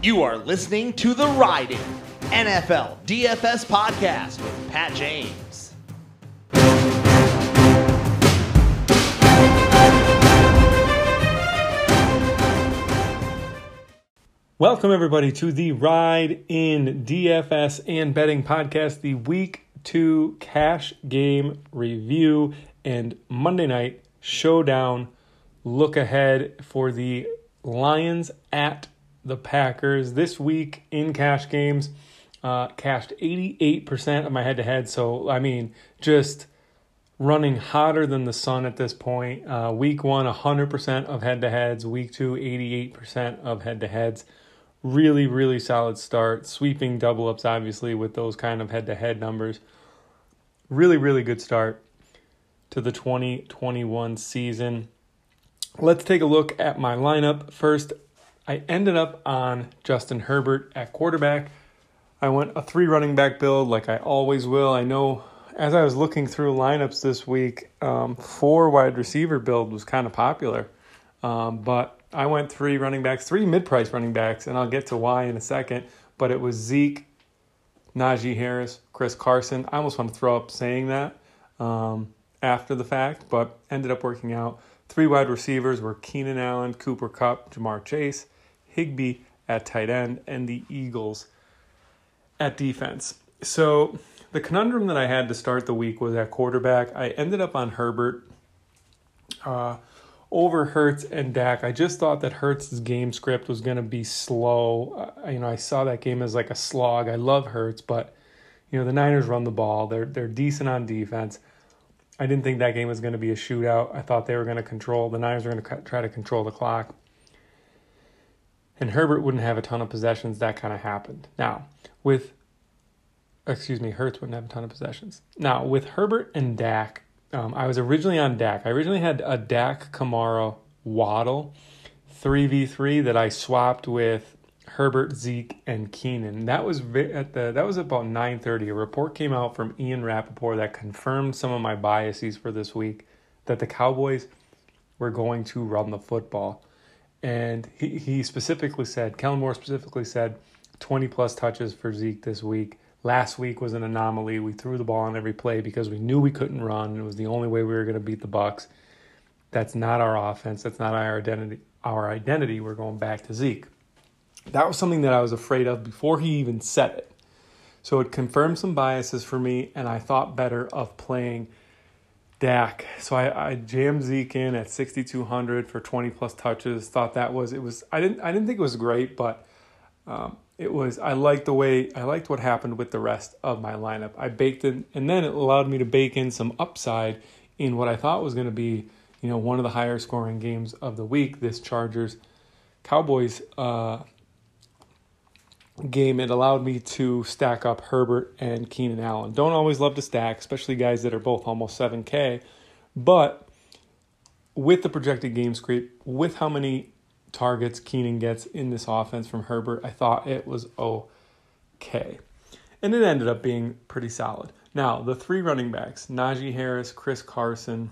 You are listening to the Riding NFL DFS podcast with Pat James. Welcome, everybody, to the Ride in DFS and Betting Podcast, the Week 2 Cash Game Review and Monday Night Showdown look ahead for the Lions at the Packers. This week in cash games, uh, cashed 88% of my head to head. So, I mean, just running hotter than the sun at this point. Uh, week one, 100% of head to heads. Week two, 88% of head to heads. Really, really solid start. Sweeping double ups, obviously, with those kind of head to head numbers. Really, really good start to the 2021 season. Let's take a look at my lineup. First, I ended up on Justin Herbert at quarterback. I went a three running back build like I always will. I know as I was looking through lineups this week, um, four wide receiver build was kind of popular. Um, but I went three running backs, three mid price running backs, and I'll get to why in a second. But it was Zeke, Najee Harris, Chris Carson. I almost want to throw up saying that um, after the fact, but ended up working out. Three wide receivers were Keenan Allen, Cooper Kupp, Ja'Marr Chase, Higbee at tight end, and the Eagles at defense. So the conundrum that I had to start the week was at quarterback. I ended up on Herbert uh, over Hurts and Dak. I just thought that Hurts' game script was going to be slow. Uh, you know, I saw that game as like a slog. I love Hurts, but you know the Niners run the ball. They're they're decent on defense. I didn't think that game was going to be a shootout. I thought they were going to control the Niners were going to try to control the clock and Herbert wouldn't have a ton of possessions, that kind of happened. Now, with, excuse me, Hurts wouldn't have a ton of possessions. Now, with Herbert and Dak, um, I was originally on Dak. I originally had a Dak Kamara Waddle 3v3 that I swapped with Herbert, Zeke, and Keenan. That was at the that was about 9:30. A report came out from Ian Rapoport that confirmed some of my biases for this week that the Cowboys were going to run the football and he, he specifically said, Kellen Moore specifically said, 20 plus touches for Zeke this week. Last week was an anomaly. We threw the ball on every play because we knew we couldn't run. It was the only way we were going to beat the Bucks. That's not our offense. That's not our identity. Our identity. We're going back to Zeke. That was something that I was afraid of before he even said it. So it confirmed some biases for me, and I thought better of playing Dak. So I, I jammed Zeke in at 6,200 for 20 plus touches. Thought that was it was I didn't I didn't think it was great, but um, it was I liked the way I liked what happened with the rest of my lineup. I baked in, and then it allowed me to bake in some upside in what I thought was going to be you know one of the higher scoring games of the week. This Chargers Cowboys uh, game, it allowed me to stack up Herbert and Keenan Allen. Don't always love to stack, especially guys that are both almost 7K, but with the projected game script, with how many targets Keenan gets in this offense from Herbert, I thought it was okay. And it ended up being pretty solid. Now, the three running backs, Najee Harris, Chris Carson,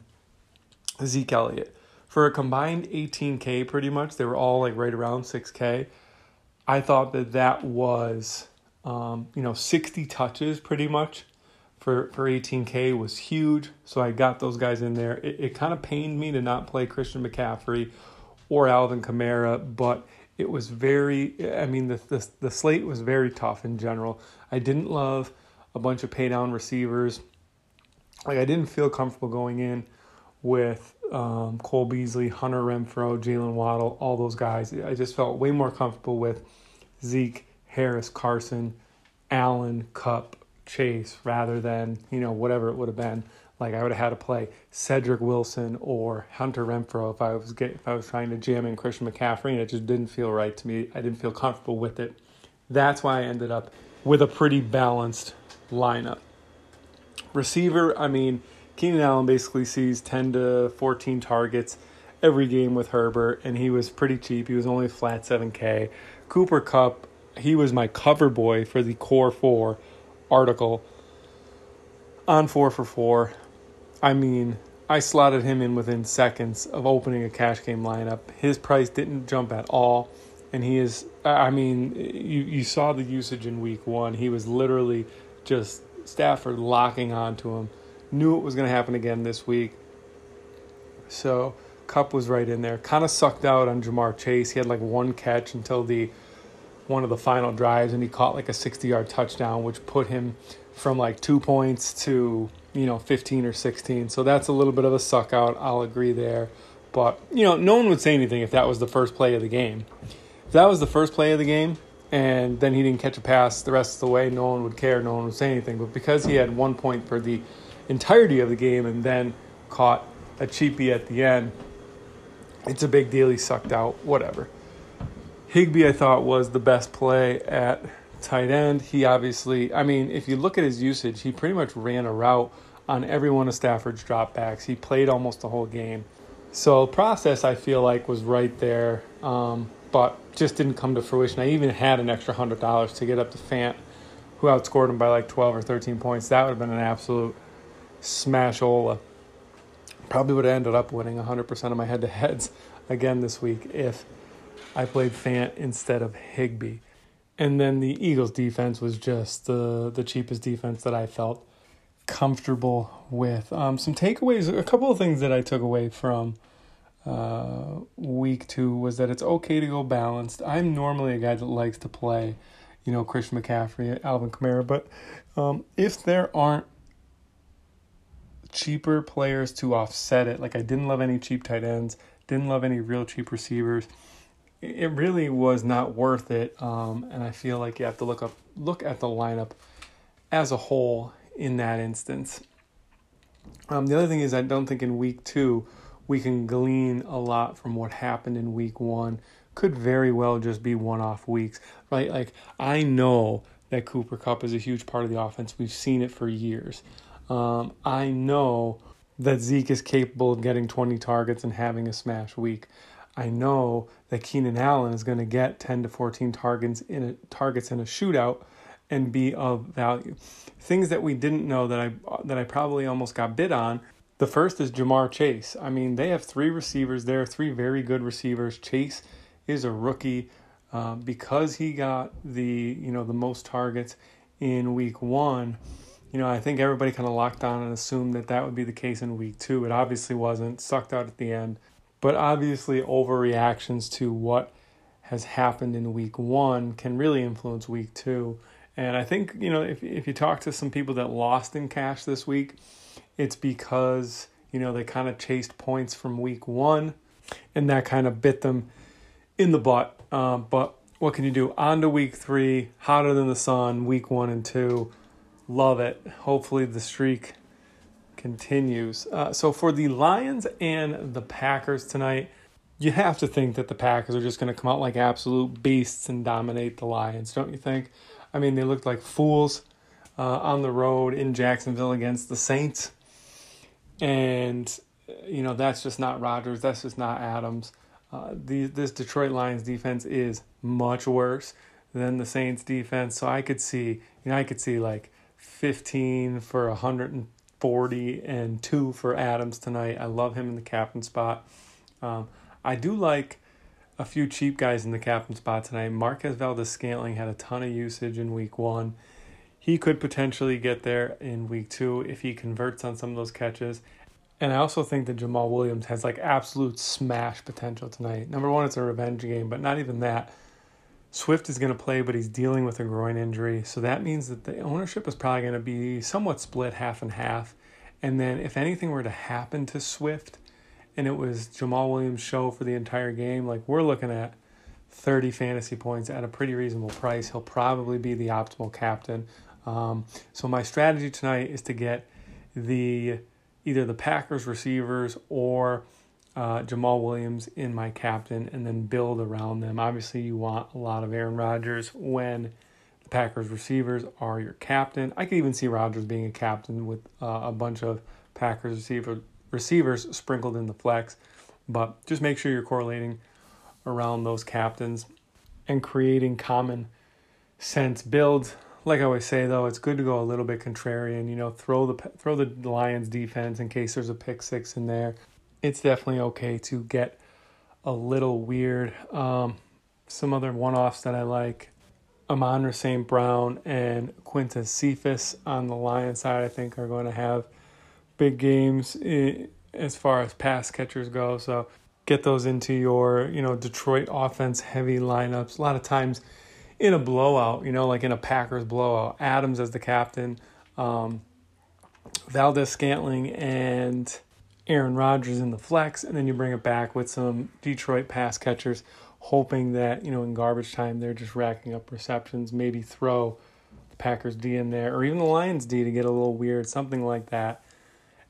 Zeke Elliott, for a combined 18K pretty much, they were all like right around 6K. I thought that that was, um, you know, 60 touches pretty much for, for 18K was huge. So I got those guys in there. It, it kind of pained me to not play Christian McCaffrey or Alvin Kamara, but it was very, I mean, the, the, the slate was very tough in general. I didn't love a bunch of pay down receivers. Like, I didn't feel comfortable going in with um, Cole Beasley, Hunter Renfrow, Jaylen Waddle, all those guys. I just felt way more comfortable with Zeke, Harris, Carson, Allen, Kupp, Chase, rather than you know whatever it would have been. Like I would have had to play Cedric Wilson or Hunter Renfrow if I was get, if I was trying to jam in Christian McCaffrey, and it just didn't feel right to me. I didn't feel comfortable with it. That's why I ended up with a pretty balanced lineup. Receiver, I mean Keenan Allen basically sees 10 to 14 targets every game with Herbert, and he was pretty cheap. He was only flat 7K. Cooper Kupp, he was my cover boy for the Core 4 article on 4 for 4. I mean, I slotted him in within seconds of opening a cash game lineup. His price didn't jump at all, and he is. I mean, you you saw the usage in week one. He was literally just Stafford locking onto him. Knew it was going to happen again this week. So Kupp was right in there. Kind of sucked out on Ja'Marr Chase. He had like one catch until the one of the final drives, and he caught like a 60 yard touchdown, which put him from like two points to you know 15 or 16. So that's a little bit of a suck out. I'll agree there. But you know, no one would say anything if that was the first play of the game. If that was the first play of the game, and then he didn't catch a pass the rest of the way, no one would care. No one would say anything. But because he had one point for the entirety of the game, and then caught a cheapie at the end, it's a big deal. He sucked out. Whatever. Higbee, I thought, was the best play at tight end. He obviously, I mean, if you look at his usage, he pretty much ran a route on every one of Stafford's dropbacks. He played almost the whole game. So process, I feel like, was right there, um, but just didn't come to fruition. I even had an extra hundred dollars to get up to Fant, who outscored him by like twelve or thirteen points. That would have been an absolute smashola. Probably would have ended up winning hundred percent of my head-to-heads again this week if I played Fant instead of Higbee. And then the Eagles defense was just the the cheapest defense that I felt comfortable with. Um, some takeaways, a couple of things that I took away from uh, week two was that it's okay to go balanced. I'm normally a guy that likes to play, you know, Christian McCaffrey, Alvin Kamara, but um, if there aren't cheaper players to offset it, like I didn't love any cheap tight ends, didn't love any real cheap receivers. It really was not worth it, um, and I feel like you have to look up, look at the lineup as a whole in that instance. Um, the other thing is, I don't think in week two we can glean a lot from what happened in week one. Could very well just be one off weeks, right? Like, I know that Cooper Kupp is a huge part of the offense. We've seen it for years. Um, I know that Zeke is capable of getting 20 targets and having a smash week. I know that Keenan Allen is going to get 10 to 14 targets in a, targets in a shootout and be of value. Things that we didn't know that I that I probably almost got bid on. The first is Ja'Marr Chase. I mean, they have three receivers there, three very good receivers. Chase is a rookie uh, because he got the you know the most targets in week one. You know, I think everybody kind of locked on and assumed that that would be the case in week two. It obviously wasn't. Sucked out at the end, but obviously overreactions to what has happened in week one can really influence week two. And I think, you know, if, if you talk to some people that lost in cash this week, it's because, you know, they kind of chased points from week one and that kind of bit them in the butt. Um, but what can you do? On to week three, hotter than the sun, week one and two. Love it. Hopefully the streak continues. Uh, so for the Lions and the Packers tonight, you have to think that the Packers are just going to come out like absolute beasts and dominate the Lions, don't you think? I mean, they looked like fools uh, on the road in Jacksonville against the Saints. And, you know, that's just not Rodgers. That's just not Adams. Uh, the, this Detroit Lions defense is much worse than the Saints defense. So I could see, you know, I could see like 15 for 140 and two for Adams tonight. I love him in the captain spot. Um, I do like a few cheap guys in the captain spot tonight. Marquez Valdes Scantling had a ton of usage in week one. He could potentially get there in week two if he converts on some of those catches. And I also think that Jamaal Williams has like absolute smash potential tonight. Number one, it's a revenge game, but not even that. Swift is going to play, but he's dealing with a groin injury. So that means that the ownership is probably going to be somewhat split half and half. And then if anything were to happen to Swift, and it was Jamaal Williams' show for the entire game, like we're looking at 30 fantasy points at a pretty reasonable price. He'll probably be the optimal captain. Um, so my strategy tonight is to get the either the Packers receivers or uh, Jamaal Williams in my captain, and then build around them. Obviously, you want a lot of Aaron Rodgers when the Packers receivers are your captain. I could even see Rodgers being a captain with uh, a bunch of Packers receiver receivers sprinkled in the flex. But just make sure you're correlating around those captains and creating common sense builds. Like I always say, though, it's good to go a little bit contrarian. You know, throw the throw the Lions defense in case there's a pick six in there. It's definitely okay to get a little weird. Um, Some other one offs that I like Amon St. Brown and Quintez Cephus on the Lions side, I think, are going to have big games as far as pass catchers go. So get those into your, you know, Detroit offense heavy lineups. A lot of times in a blowout, you know, like in a Packers blowout, Adams as the captain, um, Valdes-Scantling and Aaron Rodgers in the flex, and then you bring it back with some Detroit pass catchers, hoping that, you know, in garbage time they're just racking up receptions, maybe throw the Packers D in there, or even the Lions D to get a little weird, something like that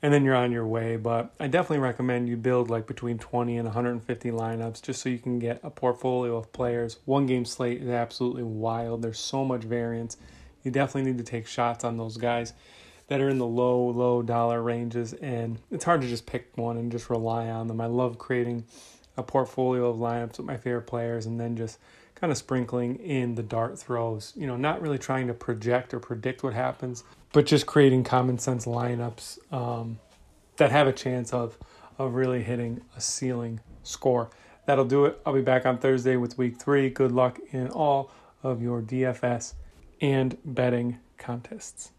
and then you're on your way. But I definitely recommend you build like between 20 and 150 lineups just so you can get a portfolio of players. One game slate is absolutely wild. There's so much variance. You definitely need to take shots on those guys that are in the low, low dollar ranges. And it's hard to just pick one and just rely on them. I love creating a portfolio of lineups with my favorite players and then just kind of sprinkling in the dart throws. You know, not really trying to project or predict what happens, but just creating common sense lineups um, that have a chance of of really hitting a ceiling score. That'll do it. I'll be back on Thursday with week three. Good luck in all of your DFS and betting contests.